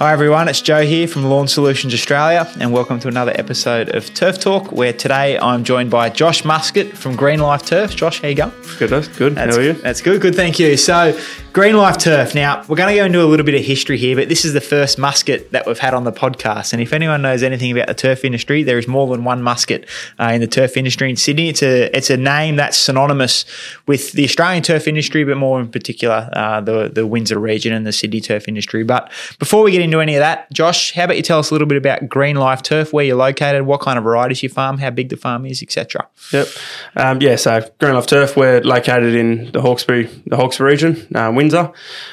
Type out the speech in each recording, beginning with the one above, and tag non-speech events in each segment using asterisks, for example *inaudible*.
Hi everyone, it's Joe here from Lawn Solutions Australia, and welcome to another episode of Turf Talk. Where today I'm joined by Josh Muscat from Green Life Turf. Josh, how you going? Good, that's good. That's, How are you? That's good, good, thank you. So, Green Life Turf. Now, we're going to go into a little bit of history here, but this is the first Muscat that we've had on the podcast. And if anyone knows anything about the turf industry, there is more than one Muscat uh, in the turf industry in Sydney. It's a it's a name that's synonymous with the Australian turf industry, but more in particular uh, the the Windsor region and the Sydney turf industry. But before we get into any of that, Josh, how about you tell us a little bit about Green Life Turf, where you're located, what kind of varieties you farm, how big the farm is, etc. Yep. Um, yeah, so Green Life Turf, we're located in the Hawkesbury, the Hawkesbury region, uh, Windsor.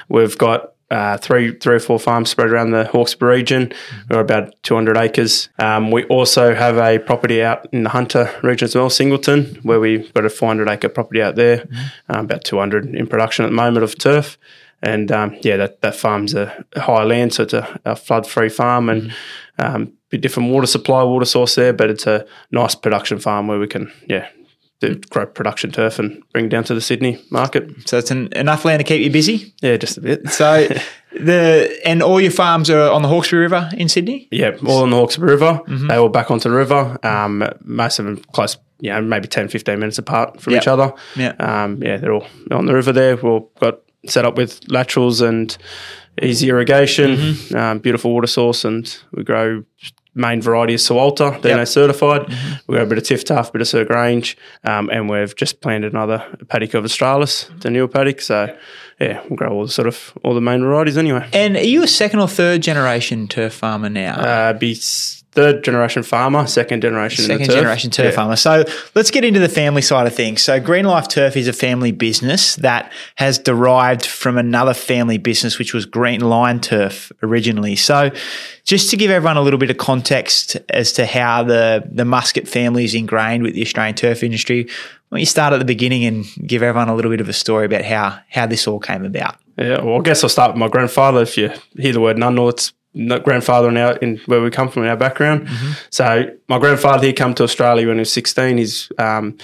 We've got uh, three, three or four farms spread around the Hawkesbury region. We're about 200 acres. Um, we also have a property out in the Hunter region as well, Singleton, where we've got a 400 acre property out there, um, about 200 in production at the moment of turf. And um, yeah, that, that farm's a high land, so it's a, a flood free farm and um, bit different water supply, water source there, but it's a nice production farm where we can, yeah, do grow production turf and bring down to the Sydney market. So it's an, enough land to keep you busy. Yeah, just a bit. So *laughs* the and all your farms are on the Hawkesbury River in Sydney. Yeah, all on the Hawkesbury River. Mm-hmm. They all back onto the river. Um, most of them close, you know, maybe 10, 15 minutes apart from Yep. each other. Yeah. Um, yeah, they're all on the river there. We've got set up with laterals and easy irrigation, Mm-hmm. um, beautiful water source, and we grow main variety is Sir Walter. They're Yep. certified. Mm-hmm. We got a bit of TifTuf, a bit of Sir Grange, um, and we've just planted another paddock of Australis, the new paddock. So, yeah, we'll grow all the sort of all the main varieties anyway. And are you a second or third generation turf farmer now? Uh, be third generation farmer, second generation Second turf. generation turf Yeah. farmer. So let's get into the family side of things. So Green Life Turf is a family business that has derived from another family business, which was Green Line Turf originally. So just to give everyone a little bit of context as to how the, the Muscat family is ingrained with the Australian turf industry, why don't you start at the beginning and give everyone a little bit of a story about how, how this all came about? Yeah, well, I guess I'll start with my grandfather. If you hear the word Nunnal, it's grandfather in our in where we come from in our background. So my grandfather he come to Australia when he was sixteen. He's um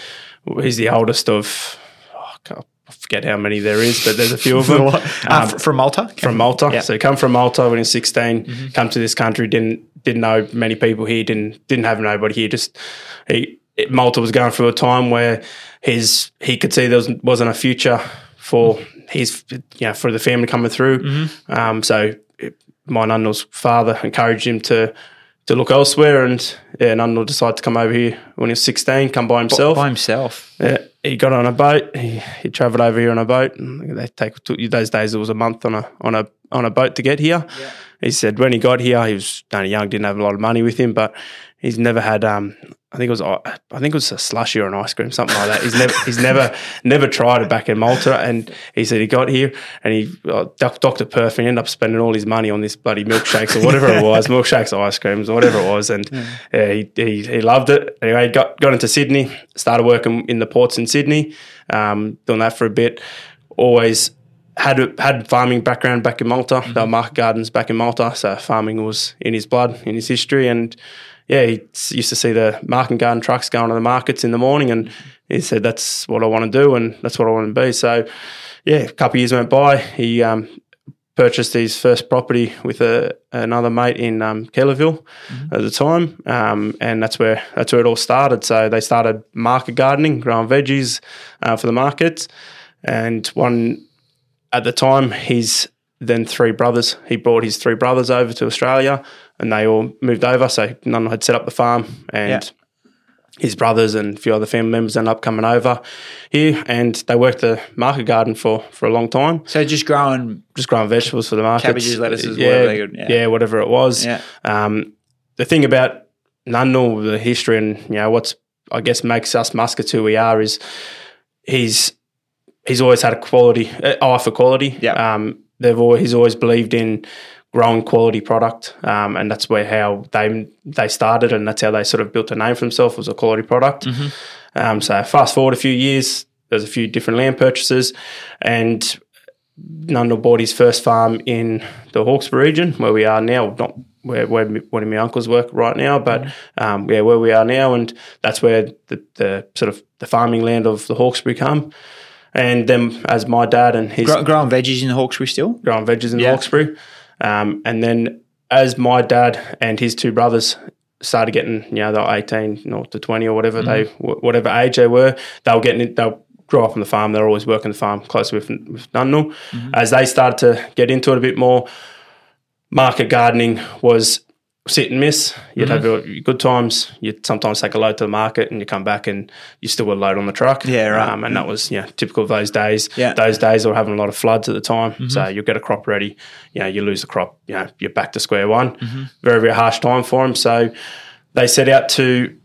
he's the oldest of oh, I I forget how many there is, but there's a few of *laughs* them. Uh, Um, f- from Malta? from Malta. Yeah. So he come from Malta when he was 16, come to this country, didn't didn't know many people here, didn't didn't have nobody here. Just he Malta was going through a time where his he could see there was, wasn't a future for his you know for the family coming through. Um, so my Nunnal's father encouraged him to to look elsewhere, and yeah, Nunnal decided to come over here when he was 16, come by himself. By himself. Yeah, he got on a boat. He, he travelled over here on a boat. And they take took, those days. It was a month on a on a on a boat to get here. He said when he got here, he was only young, didn't have a lot of money with him, but he's never had. Um, I think it was I think it was a slushy or an ice cream, something like that. He's never he's never *laughs* never tried it back in Malta, and he said he got here and he uh, Dr. Perf and ended up spending all his money on this bloody milkshakes or whatever it was, *laughs* milkshakes or ice creams or whatever it was, and yeah, he, he he loved it. Anyway, he got got into Sydney, started working in the ports in Sydney, um, doing that for a bit. Always had a, had farming background back in Malta. There were market gardens back in Malta, so farming was in his blood, in his history, and yeah, he used to see the market garden trucks going to the markets in the morning, and he said that's what I want to do, and that's what I want to be. So yeah, a couple of years went by. He um, purchased his first property with a, another mate in um, Kellyville at the time, um, and that's where that's where it all started. So they started market gardening, growing veggies uh, for the markets, and one at the time his then three brothers. He brought his three brothers over to Australia, and they all moved over. So none had set up the farm, and Yeah. his brothers and a few other family members ended up coming over here, and they worked the market garden for for a long time So just growing just growing vegetables for the market. Cabbages, lettuces, yeah, whatever could- yeah. yeah. whatever it was. Yeah. Um, the thing about Nunnal, the history, and you know what's I guess makes us Muscats who we are is he's he's always had a quality uh, eye for quality. Yeah. Um, they've always he's always believed in growing quality product, um, and that's where how they they started, and that's how they sort of built a name for themselves was a quality product. Mm-hmm. Um, so fast forward a few years, there's a few different land purchases, and Nundle bought his first farm in the Hawkesbury region, where we are now. Not where, where one of my uncles work right now, but um, yeah, where we are now, and that's where the, the sort of the farming land of the Hawkesbury come. And then, as my dad and his Grow, growing veggies in the Hawkesbury still? growing veggies in Yeah. Hawkesbury. Um, and then as my dad and his two brothers started getting, you know, they were 18 or to 20 or whatever they, whatever age they were, they were getting, it- they were grow up on the farm. They're always working the farm close with, with Nunnal. As they started to get into it a bit more, market gardening was sit and miss. You'd have mm-hmm. your good times. You'd sometimes take a load to the market and you come back and you still a load on the truck. Yeah, right. Um, and that was yeah typical of those days. Yeah. Those days they were having a lot of floods at the time. Mm-hmm. So you'll get a crop ready. You know, you lose the crop. You know, you're back to square one. Mm-hmm. Very very harsh time for them. So they set out to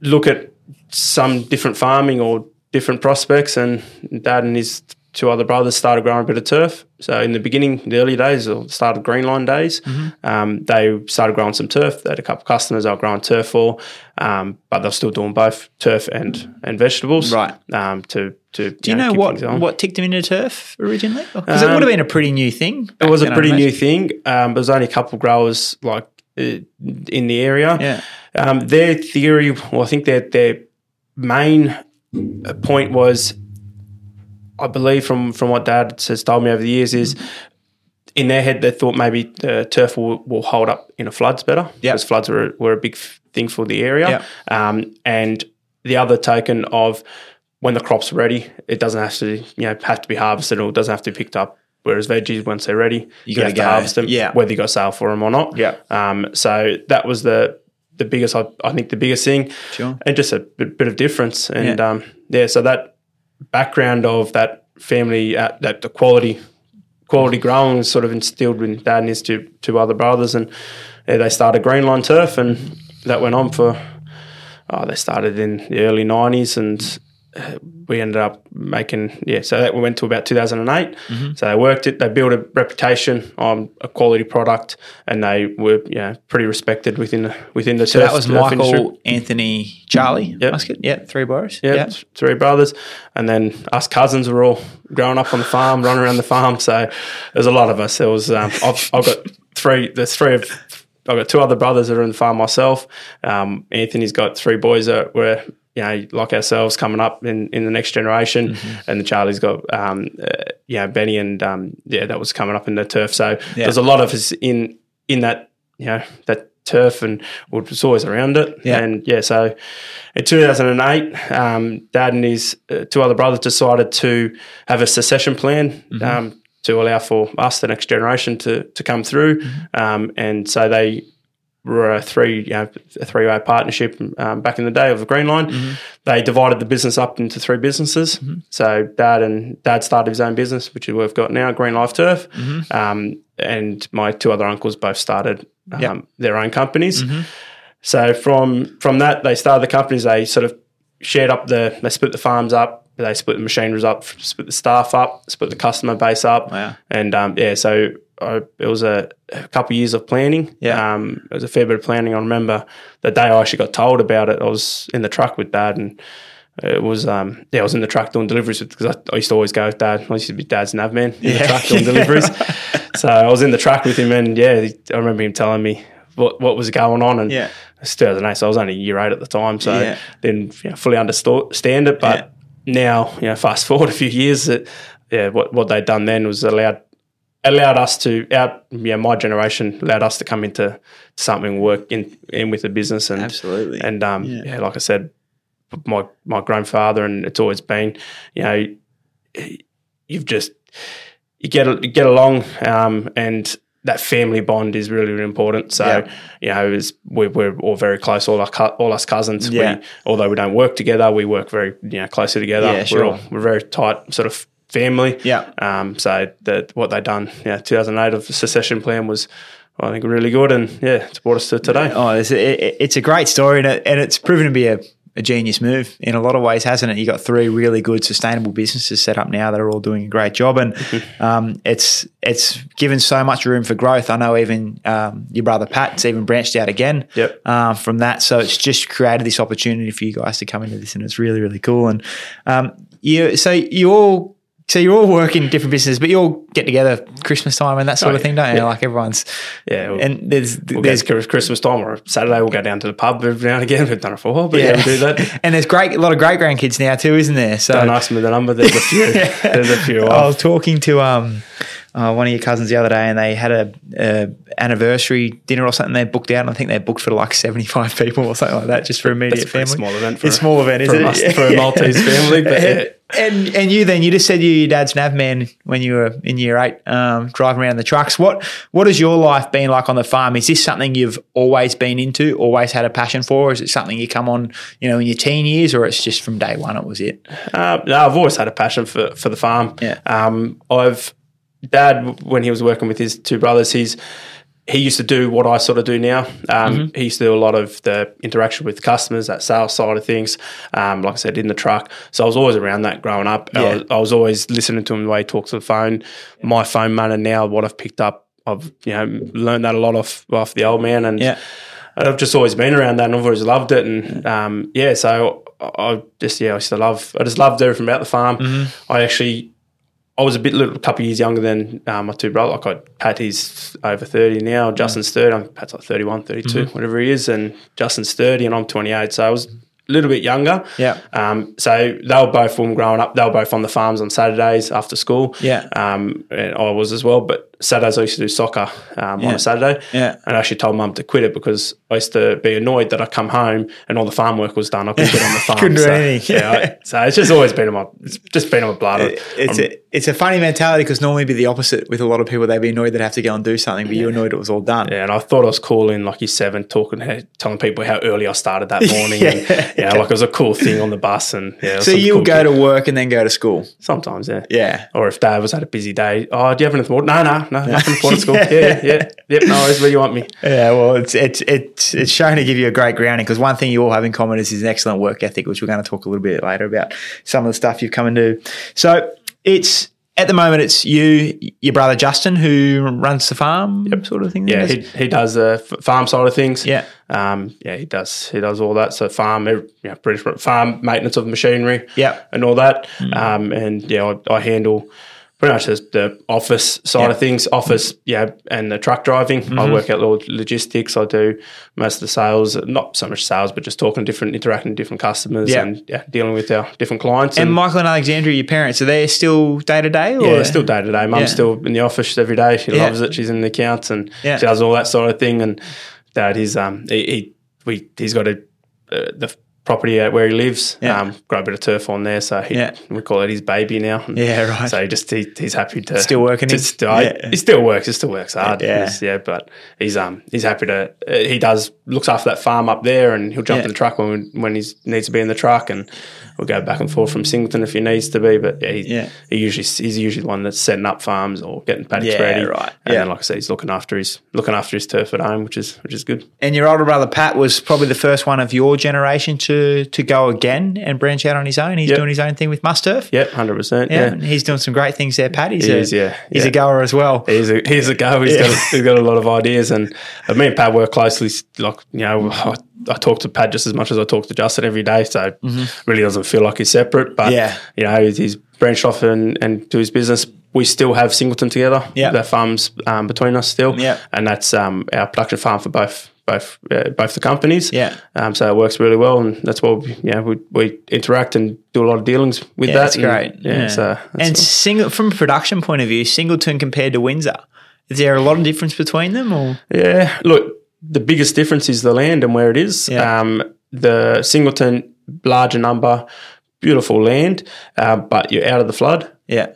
look at some different farming or different prospects and dad and his two other brothers started growing a bit of turf. So in the beginning, the early days, or the start of Greenline days, um, they started growing some turf. They had a couple of customers they were growing turf for, um, but they're still doing both turf and and vegetables. Right. Um, to to Do you know what what ticked him into turf originally? Because it Um, would have been a pretty new thing. it was a pretty new thing. Um, there was only a couple of growers like uh, in the area. Yeah. Um, their theory, well, I think their their main point was, I believe from from what Dad has told me over the years is. In their head, they thought maybe the turf will, will hold up in a floods better Yeah. because floods were, were a big thing for the area. Um, and the other token of when the crop's ready, it doesn't have to you know have to be harvested or it doesn't have to be picked up. Whereas veggies, once they're ready, you, gotta have go. to harvest them, Yeah. whether you got sale for them or not. Yeah. Um, so that was the the biggest, I, I think, the biggest thing, Sure. and just a bit, bit of difference. And Yeah. um, yeah, so that background of that family, uh, that the quality quality growing was sort of instilled in dad and his two two other brothers, and yeah, they started Greenline Turf, and that went on for. Oh, they started in the early '90s, and uh, we ended up making yeah. So that went to about 2008. So they worked it. They built a reputation on a quality product, and they were yeah pretty respected within the within the. So that was turf industry. Michael, Anthony, Charlie Yep. Muscat. Yeah, three boys. Yeah, th- three brothers, and then us cousins were all growing up on the farm, running around the farm. So there's a lot of us. There was um, I've, I've got three. There's three of I've got two other brothers that are in the farm myself. Um, Anthony's got three boys that were you know like ourselves coming up in, in the next generation, and the Charlie's got um, uh, yeah Benny and um, yeah that was coming up in the turf. So there's a lot of us in in that you know that turf and was always around it. Yeah. And yeah, so in 2008, um, Dad and his uh, two other brothers decided to have a secession plan um, to allow for us, the next generation, to to come through. Um, and so they were a three you know, a three way partnership um, back in the day of the Green Line. They divided the business up into three businesses. So Dad and Dad started his own business, which we've got now, Green Life Turf. Um, and my two other uncles both started um, Yep. their own companies. So from from that, they started the companies. They sort of shared up the, they split the farms up, they split the machineries up, split the staff up, split the customer base up. Wow. And um, yeah, so I, it was a, a couple of years of planning. Yeah. Um, it was a fair bit of planning. I remember the day I actually got told about it, I was in the truck with dad and it was um yeah I was in the truck doing deliveries because I, I used to always go with dad. I used to be dad's nav man in Yeah. the truck doing deliveries. *laughs* so I was in the truck with him and yeah I remember him telling me what what was going on and Yeah. it's 2008 so I was only a year eight at the time so Yeah. didn't you know, fully understand it but now you know fast forward a few years that yeah what what they'd done then was allowed allowed us to out yeah my generation allowed us to come into something work in in with the business and Absolutely. and um Yeah. yeah. like I said my my grandfather and it's always been you know you've just you get you get along um and that family bond is really, really important. So, Yeah. you know, it's, we're, we're all very close, all our cu- all us cousins. Yeah. We, although we don't work together, we work very you know closely together. Yeah, We're sure. all we're very tight sort of family. Yeah. Um. So that what they done, yeah, 2008 of the secession plan was, I think, really good, and yeah, it's brought us to today. Oh, it's, it, it's a great story, and, it, and it's proven to be a, a genius move in a lot of ways, hasn't it? You got three really good sustainable businesses set up now that are all doing a great job, and um, it's it's given so much room for growth. I know even um, your brother Pat's even branched out again Yep. um, from that, so it's just created this opportunity for you guys to come into this, and it's really really cool. And um, you, so you all. So you're all working different businesses, but you all get together Christmas time and that sort Oh, of thing, don't you? Yeah. Like everyone's, Yeah, we'll- and there's We'll there's Christmas time or Saturday, we'll go down to the pub every now and again. We've done it for a while, but yeah, we do that. *laughs* and there's great a lot of great grandkids now too, isn't there? So Don't ask me the number. There's a few. *laughs* There's a few. I was talking to um, uh, one of your cousins the other day, and they had a, a anniversary dinner or something. They booked out, and I think they booked for like seventy five *laughs* people or something like that, just for immediate That's a family. small event for it's a- small event, for isn't a it? For a Maltese family, but yeah. and and you then you just said you your dad's nav man when you were in year eight, um, driving around the trucks. What what has your life been like on the farm? Is this something you've always been into, always had a passion for, or is it something you come on, you know, in your teen years, or it's just from day one it was it? Uh, no, I've always had a passion for, for the farm. Yeah. Um, I've dad when he was working with his two brothers, he's he used to do what I sort of do now. Um, Mm-hmm. He used to do a lot of the interaction with customers, that sales side of things. Um, like I said, in the truck. So I was always around that growing up. I, was, I was always listening to him the way he talks on the phone. My phone manner now, what I've picked up, I've you know learned that a lot off off the old man, and Yeah. I've just always been around that, and I've always loved it. And um, yeah, so I I just yeah, I used to love. I just loved everything about the farm. Mm-hmm. I actually. I was a bit little, a couple of years younger than uh, my two brothers. Like I, Pat, he's over 30 now. Justin's 30. I'm, Pat's like 31, 32, Mm-hmm. whatever he is. And Justin's 30 and I'm 28. So I was little bit younger. Yeah. Um, so they were both, when growing up, they were both on the farms on Saturdays after school. Yeah. Um, and I was as well. But Saturdays I used to do soccer um, Yeah. on a Saturday. Yeah. And I actually told mum to quit it because I used to be annoyed that I come home and all the farm work was done. I couldn't get on the *laughs* farm. Couldn't do so, anything. Yeah. I- *laughs* so it's just always been in my, it's just been in my blood. It's I'm- a it's a funny mentality because normally it'd be the opposite with a lot of people. They'd be annoyed they'd have to go and do something, but you're annoyed it was all done. Yeah, and I thought I was calling in like year seven, talking, telling people how early I started that *laughs* morning. Yeah. and, *laughs* yeah, like it was a cool thing on the bus, and yeah. So you would go to work and then go to school. sometimes, yeah, Yeah. Or if Dad was had a busy day, oh, do you have anything more? No, no, no, nothing important *laughs* at school. Yeah, yeah, yeah, yep. No worries. Where you want me? Yeah, well, it's it's it's it's shown to give you a great grounding because one thing you all have in common is an excellent work ethic, which we're going to talk a little bit later about some of the stuff you've come and do. So it's at the moment it's you, your brother Justin, who runs the farm, sort of thing. Yeah, he, he does the farm side of things. Yeah. um, yeah, he does. He does all that. So farm, every- yeah, pretty much farm maintenance of machinery. Yeah. and all that. Um, and yeah, I, I handle pretty much the, office side Yeah. of things. Office, yeah, and the truck driving. I work out logistics. I do most of the sales. Not so much sales, but just talking to different, interacting with different customers, Yeah. and yeah, dealing with our different clients. and Michael and Alexandria, your parents, are they still day to day? Yeah, still day to day. Mum's still in the office every day. She loves it. She's in the accounts and she does all that sort of thing. And dad, he's um he, he we he's got a uh, the property out where he lives. Yeah. Um, got a bit of turf on there, so he, Yeah. we call it his baby now. Yeah, right. So he just he, he's happy to Still working To, still, Yeah. He still works. He still works hard. Yeah. He's- yeah. But he's um he's happy to. Uh, he does looks after that farm up there, and he'll jump in the truck when when he needs to be in the truck, and we'll go back and forth from Singleton if he needs to be. But yeah, he, Yeah. he usually he's usually the one that's setting up farms or getting paddocks Yeah, ready. right. And Yeah. then, like I said, he's looking after his looking after his turf at home, which is which is good. And your older brother Pat was probably the first one of your generation to to go again and branch out on his own. He's Yep. doing his own thing with Musturf. Yep, hundred percent. Yeah, he's doing some great things there, Pat. He's He a, is, yeah, he's a goer as well. He's a he's a go. He's got he's got a lot of ideas, and me and Pat work closely. Like you know, I, I talk to Pat just as much as I talk to Justin every day, so really doesn't feel like he's separate. But Mm-hmm. Yeah. you know, he's, branched off and and do his business. We still have Singleton together. Yeah. the farms um, between us still. Yeah. and that's um, our production farm for both. Both, uh, both the companies, Yeah. Um, so it works really well, and that's why we, yeah we, we interact and do a lot of dealings with Yeah, that. that's and, great. Yeah, so that's and all. single from a production point of view, Singleton compared to Windsor, is there a lot of difference between them? Or Yeah, look, the biggest difference is the land and where it is. Yeah. Um, the Singleton, larger number, beautiful land, uh, but you're out of the flood. yeah,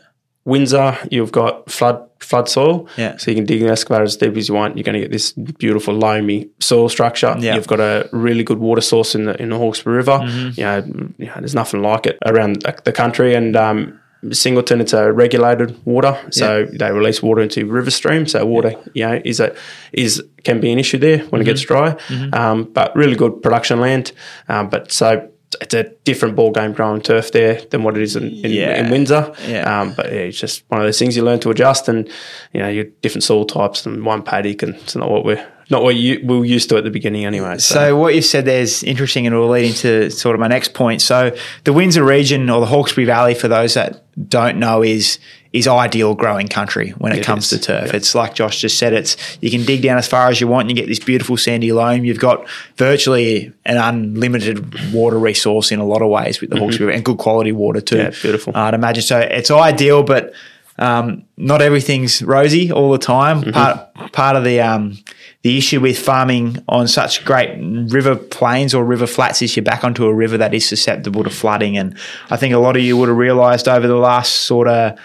Windsor, you've got flood flood soil, Yeah. so you can dig an excavator as deep as you want. You're going to get this beautiful loamy soil structure. Yeah. You've got a really good water source in the in the Hawkesbury River. Mm-hmm. You, know, you know, there's nothing like it around the- the country. And um, Singleton, it's a regulated water, so they release water into river stream. So water, you know, is a is can be an issue there when it gets Mm-hmm. dry. Um, but really good production land. Um, but so. It's a different ball game growing turf there than what it is in, in, Yeah. in Windsor. Yeah. Um, but yeah, it's just one of those things you learn to adjust, and you know, your different soil types and one paddock, and it's not what we're not what you, we were used to at the beginning anyway. So, So what you said there is interesting, and it will lead into sort of my next point. So the Windsor region or the Hawkesbury Valley, for those that don't know, is is ideal growing country when it, It comes is, to turf. yeah. It's like Josh just said. It's you can dig down as far as you want, and you get this beautiful sandy loam. You've got virtually an unlimited water resource in a lot of ways with the Hawkesbury and good quality water too. Mm-hmm. Yeah, beautiful. I'd imagine so. It's ideal, but um, not everything's rosy all the time. Mm-hmm. Part part of the um, the issue with farming on such great river plains or river flats is you're back onto a river that is susceptible to flooding. And I think a lot of you would have realised over the last sort of,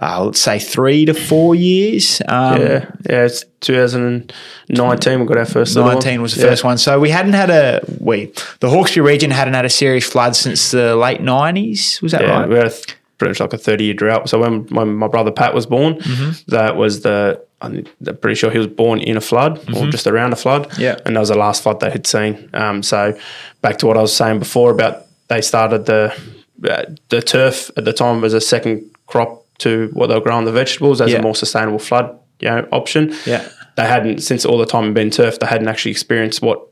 uh, let's say, three to four years. Um, Yeah, yeah. It's 2019. We got our first. little one. 19 was the Yeah. first one. So we hadn't had a, we, the Hawkesbury region hadn't had a serious flood since the late 90s. Was that Yeah, right? we had a th- pretty much like a 30 year drought. So when, when my brother Pat was born, Mm-hmm. that was the, I'm pretty sure he was born in a flood or just around a flood. Mm-hmm. Yeah. And that was the last flood they had seen. Um, so back to what I was saying before about they started the, uh, the turf at the time was a second crop to what they were growing the vegetables as Yeah. a more sustainable flood you know, option. Yeah. They hadn't, since all the time had been turf, they hadn't actually experienced what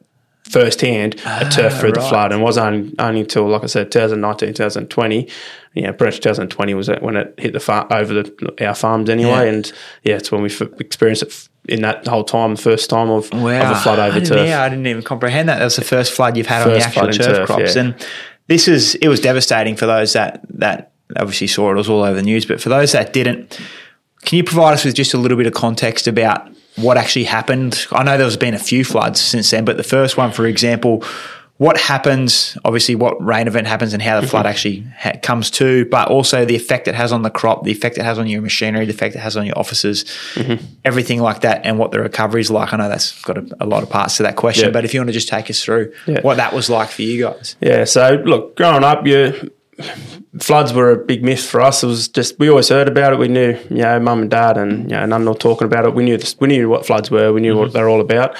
firsthand a turf through the Ah, flood and was only, only until like I said 2019 2020 yeah pretty much 2020 was when it hit the far, over the our farms anyway Yeah. and yeah it's when we f- experienced it f- in that whole time the first time of, of a flood over didn't, turf yeah, I didn't even comprehend that. That was the first flood you've had on the actual turf, turf, crops. yeah. And this is, it was devastating for those that, that obviously saw it. It was all over the news. But for those that didn't, can you provide us with just a little bit of context about what actually happened? I know there's been a few floods since then, but the first one, for example, what happens, obviously, what rain event happens and how the flood mhm. actually ha- comes to, but also the effect it has on the crop, the effect it has on your machinery, the effect it has on your offices, mm-hmm. everything like that, and what the recovery is like. I know that's got a, a lot of parts to that question, Yeah. but if you want to just take us through Yeah. what that was like for you guys. Yeah, so look, growing up, you floods were a big myth for us. It was just we always heard about it. We knew, you know, mum and dad and you know, none were talking about it. We knew this, we knew what floods were. We knew what they're all about,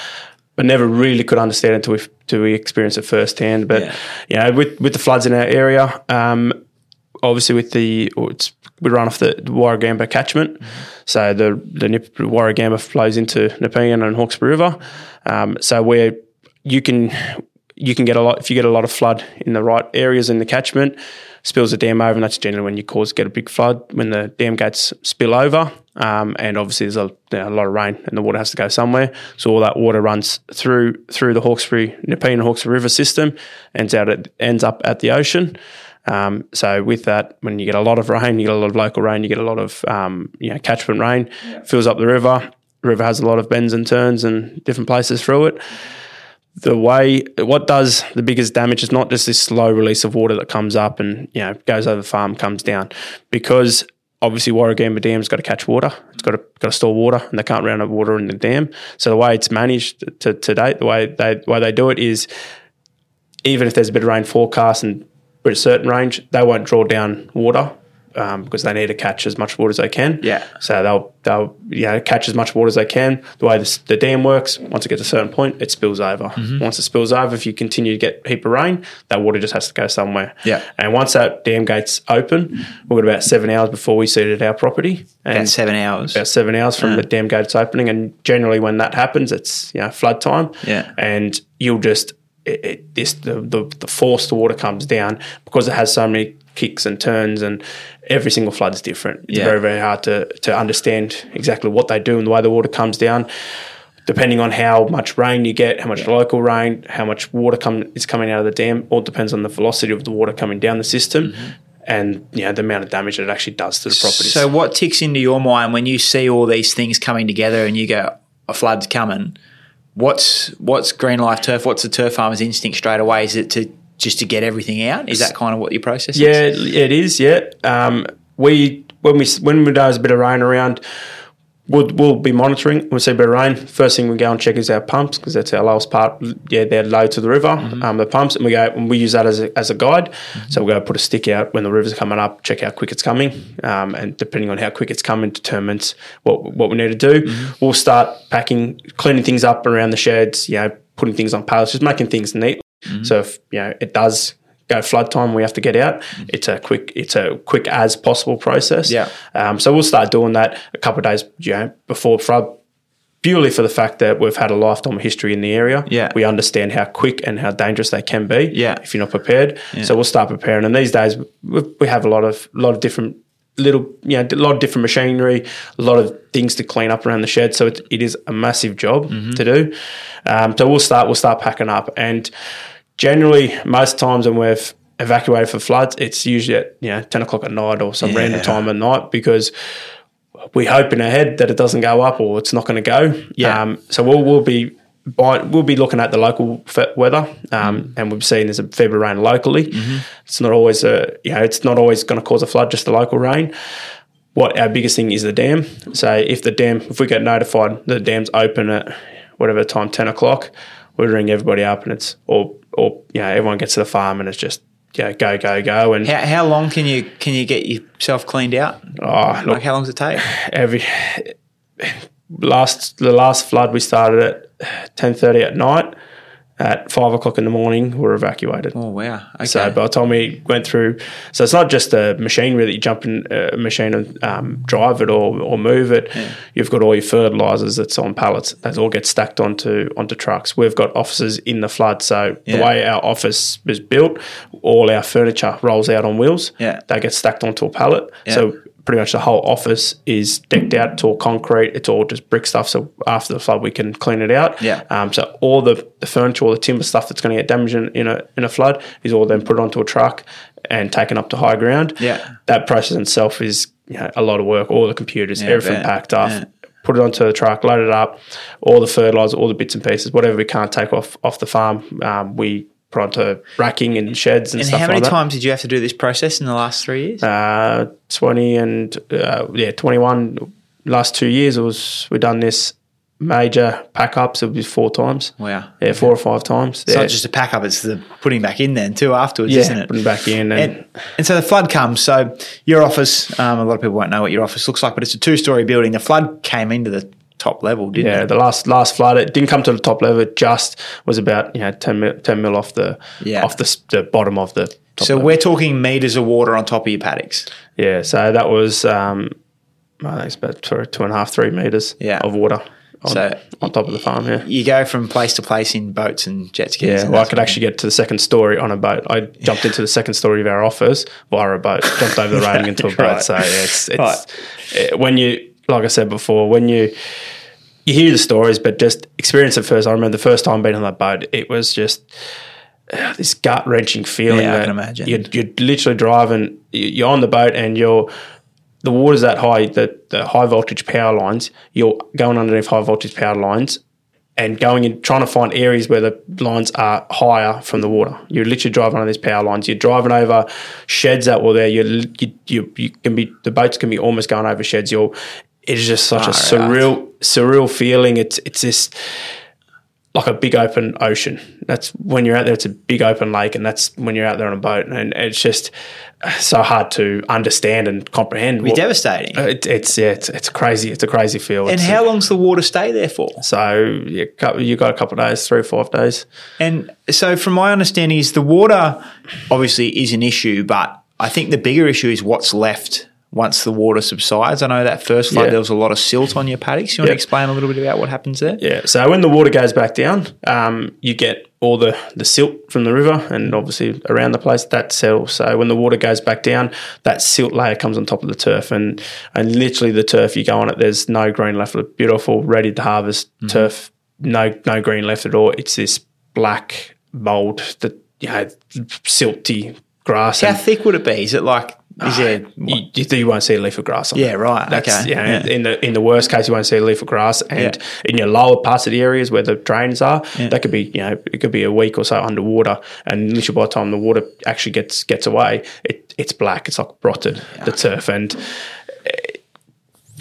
but never really could understand until we until we experienced it firsthand. But Yeah. you know, with with the floods in our area, um, obviously with the it's we run off the Warragamba catchment, so the the Nip, Warragamba flows into Nepean and Hawkesbury River. Um, so where you can you can get a lot if you get a lot of flood in the right areas in the catchment, spills the dam over, and that's generally when you cause get a big flood when the dam gates spill over. Um, and obviously there's a, you know, a lot of rain and the water has to go somewhere. So all that water runs through through the Hawkesbury Nepean Hawkesbury River system, ends out at, ends up at the ocean. Um, so with that, when you get a lot of rain, you get a lot of local rain, you get a lot of um, you know catchment rain, fills up the river. The river has a lot of bends and turns and different places through it. The way what does the biggest damage is not just this slow release of water that comes up and you know goes over the farm, comes down, because obviously Warragamba Dam's got to catch water. It's got to got to store water, and they can't run out of water in the dam. So the way it's managed to, to date, the way they the way they do it is even if there's a bit of rain forecast and a certain range, they won't draw down water um, because they need to catch as much water as they can. Yeah. So they'll they'll you know catch as much water as they can. The way this, the dam works, once it gets to a certain point, it spills over. Mm-hmm. Once it spills over, if you continue to get a heap of rain, that water just has to go somewhere. Yeah. And once that dam gate's open, we've got about seven hours before we seeded our property. And About seven hours. about seven hours from the dam gates opening. And generally, when that happens, it's you know flood time. Yeah. and you'll just it, it, this the, the the force the water comes down because it has so many kicks and turns and every single flood is different. It's Yeah. very very hard to to understand exactly what they do and the way the water comes down. Depending on how much rain you get, how much local rain, how much water come is coming out of the dam, all depends on the velocity of the water coming down the system, mm-hmm. and you know the amount of damage that it actually does to the property. So, what ticks into your mind when you see all these things coming together and you go, a flood's coming? What's what's Green Life Turf? What's the turf farmer's instinct straight away? Is it to just to get everything out? Is that kind of what your process is? Yeah, it is. Yeah, um, we when we when we there's a bit of rain around, we'll, we'll be monitoring. We'll see a bit of rain. First thing we go and check is our pumps because that's our lowest part. Yeah, they're low to the river. Um, the pumps, and we go and we use that as a, as a guide. So we'll go put a stick out when the river's coming up. Check how quick it's coming, um, and depending on how quick it's coming, determines what what we need to do. We'll start packing, cleaning things up around the sheds. You know, putting things on pallets, just making things neat. So if you know it does go flood time, we have to get out. It's a quick, it's a quick as possible process. Yeah. Um, so we'll start doing that a couple of days, you know, before flood, purely for the fact that we've had a lifetime history in the area. Yeah. We understand how quick and how dangerous they can be. Yeah. If you're not prepared, so we'll start preparing. And these days we, we have a lot of, lot of different. Little, you know, a lot of different machinery, a lot of things to clean up around the shed. So it, it is a massive job Mm-hmm. to do. Um, so we'll start, we'll start packing up, and generally most times when we've evacuated for floods, it's usually at you know ten o'clock at night or some random time at night because we hope in our head that it doesn't go up or it's not going to go. Yeah. Um, so we'll we'll be we'll be looking at the local weather, um, and we've seen there's a fair bit of rain locally. It's not always a you know it's not always going to cause a flood, just the local rain. What our biggest thing is the dam. So if the dam, if we get notified the dam's open at whatever time, ten o'clock, we ring everybody up, and it's or or you know everyone gets to the farm, and it's just yeah go go go, and How, how long can you can you get yourself cleaned out? oh, look, Like how long does it take? every last the last flood we started at ten thirty at night. At five o'clock in the morning, we're evacuated. Oh wow. Okay. So by the time we went through, so it's not just a machinery that you jump in a machine and um, drive it or, or move it. You've got all your fertilizers that's on pallets. That all get stacked onto onto trucks. We've got offices in the flood, so Yeah. the way our office was built, all our furniture rolls out on wheels. Yeah. they get stacked onto a pallet. Yeah. So pretty much the whole office is decked out. It's all concrete. It's all just brick stuff. So after the flood, we can clean it out. Yeah. Um, so all the, the furniture, all the timber stuff that's going to get damaged in, in a in a flood is all then put onto a truck and taken up to high ground. Yeah. That process itself is you know, a lot of work. All the computers, Yeah, everything packed up. Yeah. Put it onto the truck, load it up, all the fertilizer, all the bits and pieces, whatever we can't take off off the farm, um, we put onto racking and sheds and, stuff. and stuff how many like times did you have to do this process in the last three years? Uh, 20 and uh, yeah, 21. Last two years, it was we done this major pack ups. It was four times. wow. Yeah, four or five times. It's yeah, not just a pack up; it's the putting back in then too afterwards, yeah, isn't it? putting back in and, And, and so the flood comes. So your office, um, a lot of people won't know what your office looks like, but it's a two-story building. The flood came into the top level, didn't yeah, it? the last last flood it didn't come to the top level. It just was about you know 10 mil, 10 mil off the Yeah. off the, the bottom of the. Top So level. we're talking meters of water on top of your paddocks. yeah, so that was um, I think it's about two, two and a half three meters Yeah. of water on, So on top of the farm. Yeah. You go from place to place in boats and jet skis. Yeah, well, I could actually get to the second story on a boat. I jumped into the second story of our office via a boat, jumped over the railing into a *laughs* boat. Right. So yeah, it's it's Right. it- when you like I said before, when you you hear the stories, but just experience it first. I remember the first time being on that boat, it was just uh, this gut wrenching feeling. Yeah, I can imagine. You're, you're literally driving. you- You're on the boat and you're the water's that high, the, the high voltage power lines, you're going underneath high voltage power lines and going and trying to find areas where the lines are higher from the water. You're literally driving on these power lines. You're driving over sheds that were there. You're, you, you, you can be, the boats can be almost going over sheds. You're, it's just such a out. surreal, surreal feeling. It's, it's this, like a big open ocean. That's when you're out there. It's a big open lake, and that's when you're out there on a boat, and it's just so hard to understand and comprehend. Be devastating. Uh, it, it's yeah, it's, it's crazy. It's a crazy feel. and It's- how long's the water stay there for? So you got, you got a couple of days, three or five days. And so, from my understanding, is the water obviously is an issue, but I think the bigger issue is what's left once the water subsides. I know that first flood Yeah. there was a lot of silt on your paddocks. You want to explain a little bit about what happens there? Yeah. So when the water goes back down, um, you get all the, the silt from the river and obviously around the place that settles. So when the water goes back down, that silt layer comes on top of the turf and and literally the turf you go on it, there's no green left. Beautiful, ready to harvest turf. No no green left at all. It's this black mold that you know silty grass. How and- thick would it be? Is it like is there? you, you, you won't see a leaf of grass on Yeah, it. right, That's, okay, You know, yeah. In the in the worst case, you won't see a leaf of grass, and Yeah. in your lower parts of the areas where the drains are, Yeah. that could be you know it could be a week or so underwater, and literally by the time the water actually gets gets away, it it's black. It's like rotted the turf, and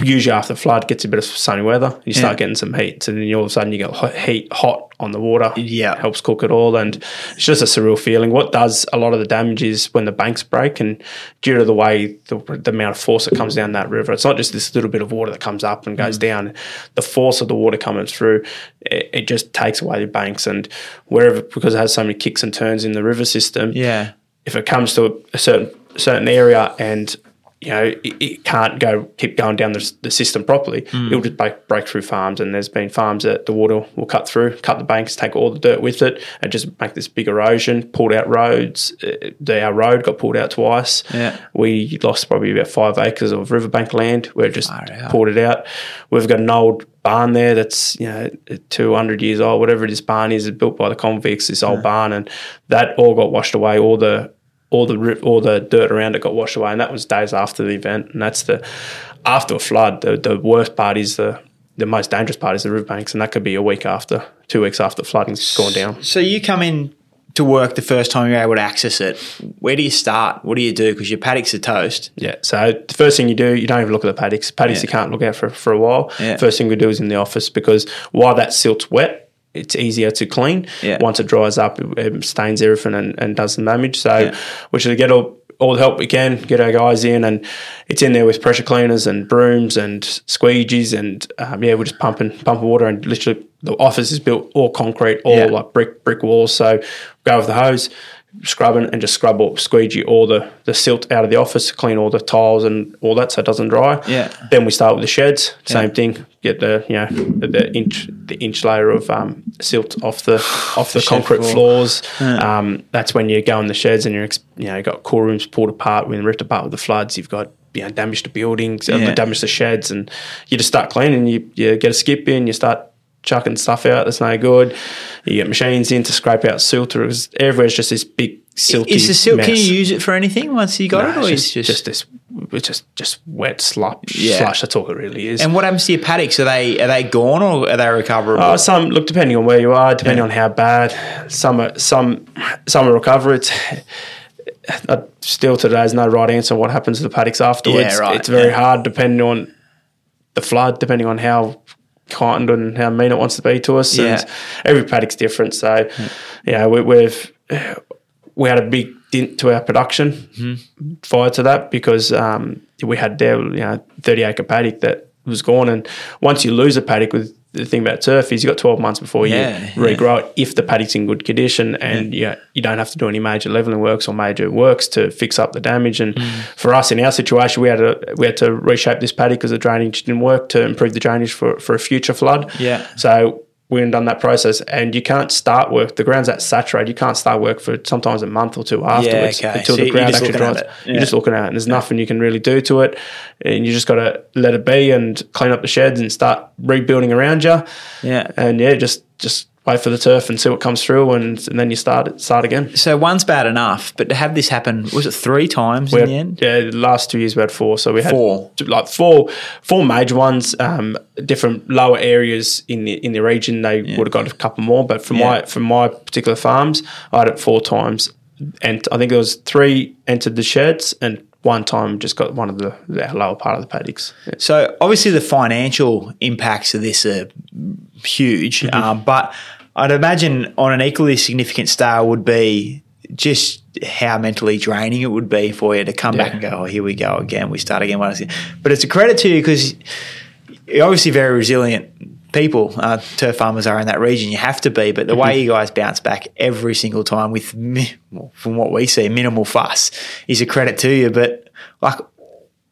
usually after the flood gets a bit of sunny weather, you start Yeah. getting some heat, so then all of a sudden you get hot, heat hot on the water. Yeah. helps cook it all, and it's just a surreal feeling. What does a lot of the damage is when the banks break, and due to the way the, the amount of force that comes down that river, it's not just this little bit of water that comes up and goes mm. down. The force of the water coming through, it, it just takes away the banks, and wherever because it has so many kicks and turns in the river system, Yeah. if it comes to a certain certain area and you know it, it can't go keep going down the, the system properly, it'll just break, break through farms. And there's been farms that the water will cut through, cut the banks, take all the dirt with it, and just make this big erosion. Pulled out roads. Uh, our road got pulled out twice. Yeah. we lost probably about five acres of riverbank land where it just pulled it out. We've got an old barn there that's you know 200 years old, whatever this barn is, it's built by the convicts. This old barn, and that all got washed away. All the all the all the dirt around it got washed away, and that was days after the event. And that's the after a flood. The, the worst part is the the most dangerous part is the riverbanks, and that could be a week after, two weeks after flooding's gone down. So you come in to work the first time you're able to access it. Where do you start? What do you do? Because your paddocks are toast. Yeah. So the first thing you do, you don't even look at the paddocks. Paddocks Yeah. you can't look at for, for a while. Yeah. First thing we do is in the office because while that silt's wet, it's easier to clean. Yeah. Once it dries up, it, it stains everything and, and does some damage. So Yeah. we should get all, all the help we can, get our guys in, and it's in there with pressure cleaners and brooms and squeegees, and um, yeah, we're just pumping pumping water, and literally the office is built all concrete, all Yeah. like brick brick walls. So go with the hose, scrubbing and just scrub or squeegee all the, the silt out of the office, clean all the tiles and all that so it doesn't dry. Yeah. Then we start with the sheds. Same Yeah. thing. Get the you know the, the inch the inch layer of um, silt off the off *laughs* the, shed concrete floor. floors. Um, that's when you go in the sheds and you're you know you got core rooms pulled apart when ripped apart with the floods. You've got you know damage to buildings, uh, Yeah. damage to sheds, and you just start cleaning. You you get a skip in. You start chucking stuff out that's no good. You get machines in to scrape out silt. Because everywhere's just this big silty Is the silk? mess. Can you use it for anything once you got Nah, it, or it's just, just, just this, it's just just wet slop Yeah. slush. That's all it really is. And what happens to your paddocks? Are they are they gone or are they recoverable? Uh, some look depending on where you are, depending on how bad. Some are, some some will recover. It's still today there's no right answer what happens to the paddocks afterwards. Yeah, right, It's very yeah. hard depending on the flood, depending on how kind and how mean it wants to be to us. Yeah. And every paddock's different. So yeah, we, we've we had a big dent to our production Mm-hmm. prior to that because um, we had there you know 30 acre paddock that was gone and once you lose a paddock with the thing about turf is you've got 12 months before Yeah, you yeah. regrow it if the paddock's in good condition and you, you don't have to do any major leveling works or major works to fix up the damage and Mm. for us in our situation we had to we had to reshape this paddock because the drainage didn't work to improve the drainage for, for a future flood Yeah. so we done that process and you can't start work the ground's that saturated you can't start work for sometimes a month or two afterwards okay. until So the ground actually dries it. you're just looking at it and there's nothing you can really do to it and you just got to let it be and clean up the sheds and start rebuilding around you Yeah. and yeah just just wait for the turf and see what comes through and, and then you start start again So one's bad enough, but to have this happen, was it three times we in had, the end? yeah the last two years we had four so we had Four. like four four major ones um different lower areas in the in the region they would have got a couple more but from Yeah. my from my particular farms I had it four times and I think there was three entered the sheds and one time just got one of the, the lower part of the paddocks Yeah. So obviously the financial impacts of this are huge, Mm-hmm. um, but I'd imagine on an equally significant scale would be just how mentally draining it would be for you to come back and go, oh, here we go again, we start again. once again." But it's a credit to you because you're obviously very resilient people. Uh, turf farmers are in that region. You have to be, but the way you guys bounce back every single time with, mi- from what we see, minimal fuss is a credit to you. But like,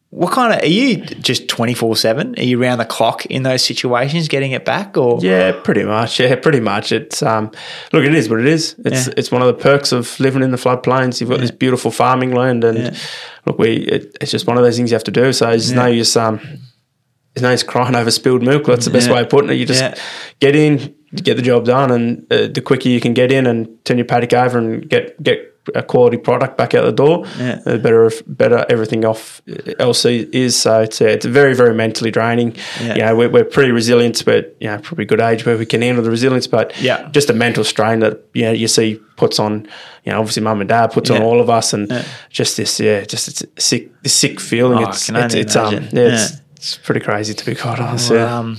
what kind of are you just twenty four seven? Are you around the clock in those situations, getting it back, or Yeah, pretty much. Yeah, pretty much. It's um, look, it is what it is. It's Yeah. it's one of the perks of living in the floodplains. You've got this beautiful farming land, and Yeah. look, we it, it's just one of those things you have to do. So there's no use um, there's no use crying over spilled milk. That's the best Yeah. way of putting it. You just Yeah. get in, get the job done, and uh, the quicker you can get in and turn your paddock over and get get a quality product back out the door, Yeah. the better better everything off else is. So it's uh, it's very very mentally draining. Yeah. You know, we're, we're pretty resilient, but you know, probably good age where we can handle the resilience. But Yeah. just a mental strain that you know you see puts on. You know, obviously, mum and dad puts on all of us, and Yeah. just this, yeah, just it's sick, this sick feeling. Oh, it's it's, it's um, yeah, It's, it's pretty crazy to be quite honest. Well, yeah. um,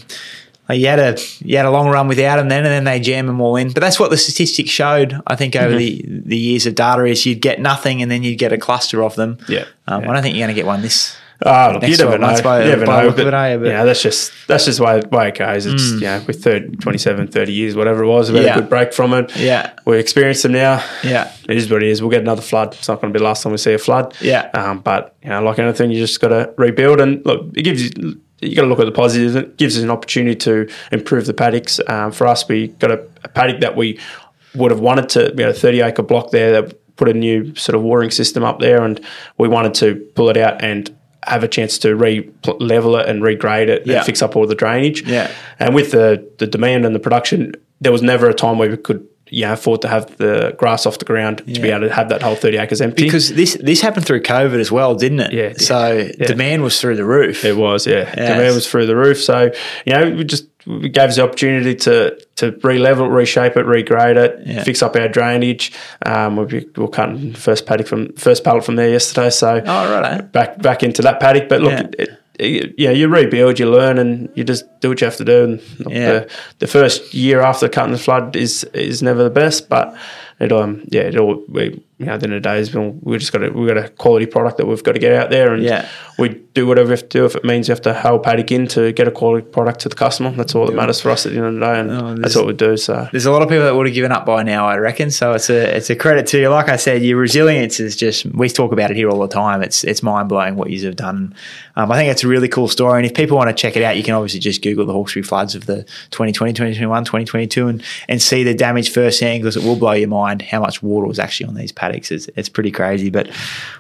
you had a you had a long run without them then, and then they jam them all in. But that's what the statistics showed. I think over the the years of data is you'd get nothing, and then you'd get a cluster of them. Yeah. Um, Yeah. I don't think you're going to get one this. Look, you never know. by- you never know. But, but- yeah, that's just that's just the way, way it goes. It's you know, with 30, 27, 30 years, whatever it was, we had Yeah. a good break from it. Yeah. we experienced them now. Yeah. it is what it is. We'll get another flood. It's not going to be the last time we see a flood. Yeah. um, but you know, like anything, you just got to rebuild. And look, it gives you. You got to look at the positives. It gives us an opportunity to improve the paddocks. Um, for us, we got a, a paddock that we would have wanted to, you know, thirty acre block there that put a new sort of watering system up there, and we wanted to pull it out and have a chance to re level it and regrade it Yeah. and fix up all the drainage. Yeah. And with the the demand and the production, there was never a time where we could yeah, afford to have the grass off the ground to be able to have that whole 30 acres empty. Because this this happened through COVID as well, didn't it? Yeah. So demand was through the roof. It was, yeah. Demand was through the roof. So, you know, we just gave us the opportunity to to re-level it, reshape it, regrade it, Yeah. fix up our drainage. Um, we'll be, we're cutting first paddock from first pallet from there yesterday. So Oh, righto. back back into that paddock. But look, Yeah. it- yeah, you rebuild, you learn, and you just do what you have to do. And Yeah. the, the first year after cutting the flood is is never the best, but it um yeah it all we you know at the end of the day is we just got a we got a quality product that we've got to get out there, and Yeah. we do whatever we have to do if it means we have to hold paddock in to get a quality product to the customer. That's all that matters for us at the end of the day, and Oh, that's what we do. So There's a lot of people that would have given up by now, I reckon. So it's a it's a credit to you. Like I said, your resilience is just we talk about it here all the time. It's it's mind blowing what you have done. Um, I think it's a really cool story. And if people want to check it out, you can obviously just Google the Hawkesbury floods of the 2020, 2021, 2022 and, and see the damage firsthand because it will blow your mind how much water was actually on these paddocks. It's, it's pretty crazy. But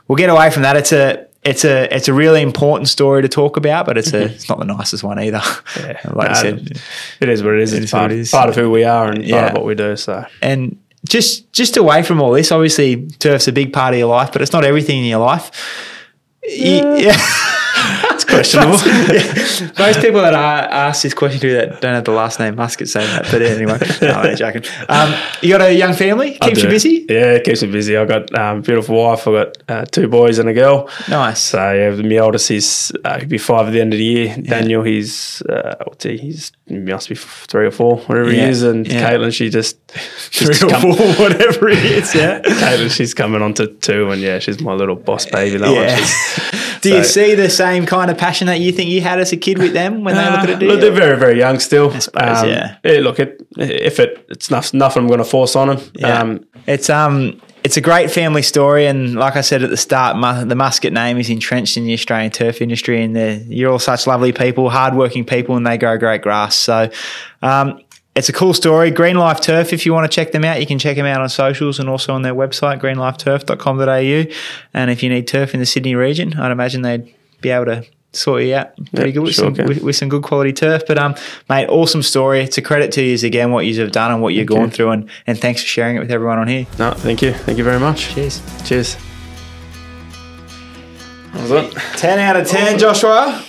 we'll get away from that. It's a it's a it's a really important story to talk about, but it's a mm-hmm. it's not the nicest one either. *laughs* like I said, it is what it is. It It's part, it is. part of who we are and part of what we do. So and just just away from all this, obviously turf's a big part of your life, but it's not everything in your life. You- yeah. *laughs* it's questionable. *laughs* Yeah. Most people that I ask this question to that don't have the last name Muscat saying that, but anyway, *laughs* no, I'm joking. Um, you got a young family, keeps you busy. Yeah, it keeps me busy. I've got um, a beautiful wife. I've got uh, two boys and a girl. Nice. So yeah, my oldest is uh, he'll be five at the end of the year. Daniel, he's uh, what's he? He's he must be three or four, whatever Yeah, he is. And yeah. Caitlin, she just *laughs* Three or come- four, whatever it is. Yeah. Caitlin, she's coming on to two, and yeah, she's my little boss baby. That one. Yeah. She's, *laughs* Do you so- see the same kind of passion that you think you had as a kid with them when they look at it? Uh, look, they're very, very young still. I suppose, yeah. Look, it, if it, it's nothing, nothing I'm going to force on them. Yeah. Um, it's um it's a great family story, and like I said at the start, mu- the Muscat name is entrenched in the Australian turf industry, and you're all such lovely people, hardworking people, and they grow great grass. So. Um, it's a cool story. Green Life Turf, if you want to check them out, you can check them out on socials and also on their website, greenlifeturf.com.au. And if you need turf in the Sydney region, I'd imagine they'd be able to sort you out pretty Yep, good with, sure some, with, with some good quality turf. But um, mate, awesome story. It's a credit to you again what you have done and what you're Thank gone you. through, and, and thanks for sharing it with everyone on here. no, thank you, thank you very much. Cheers. Cheers. That was it. 10 out of 10, Joshua.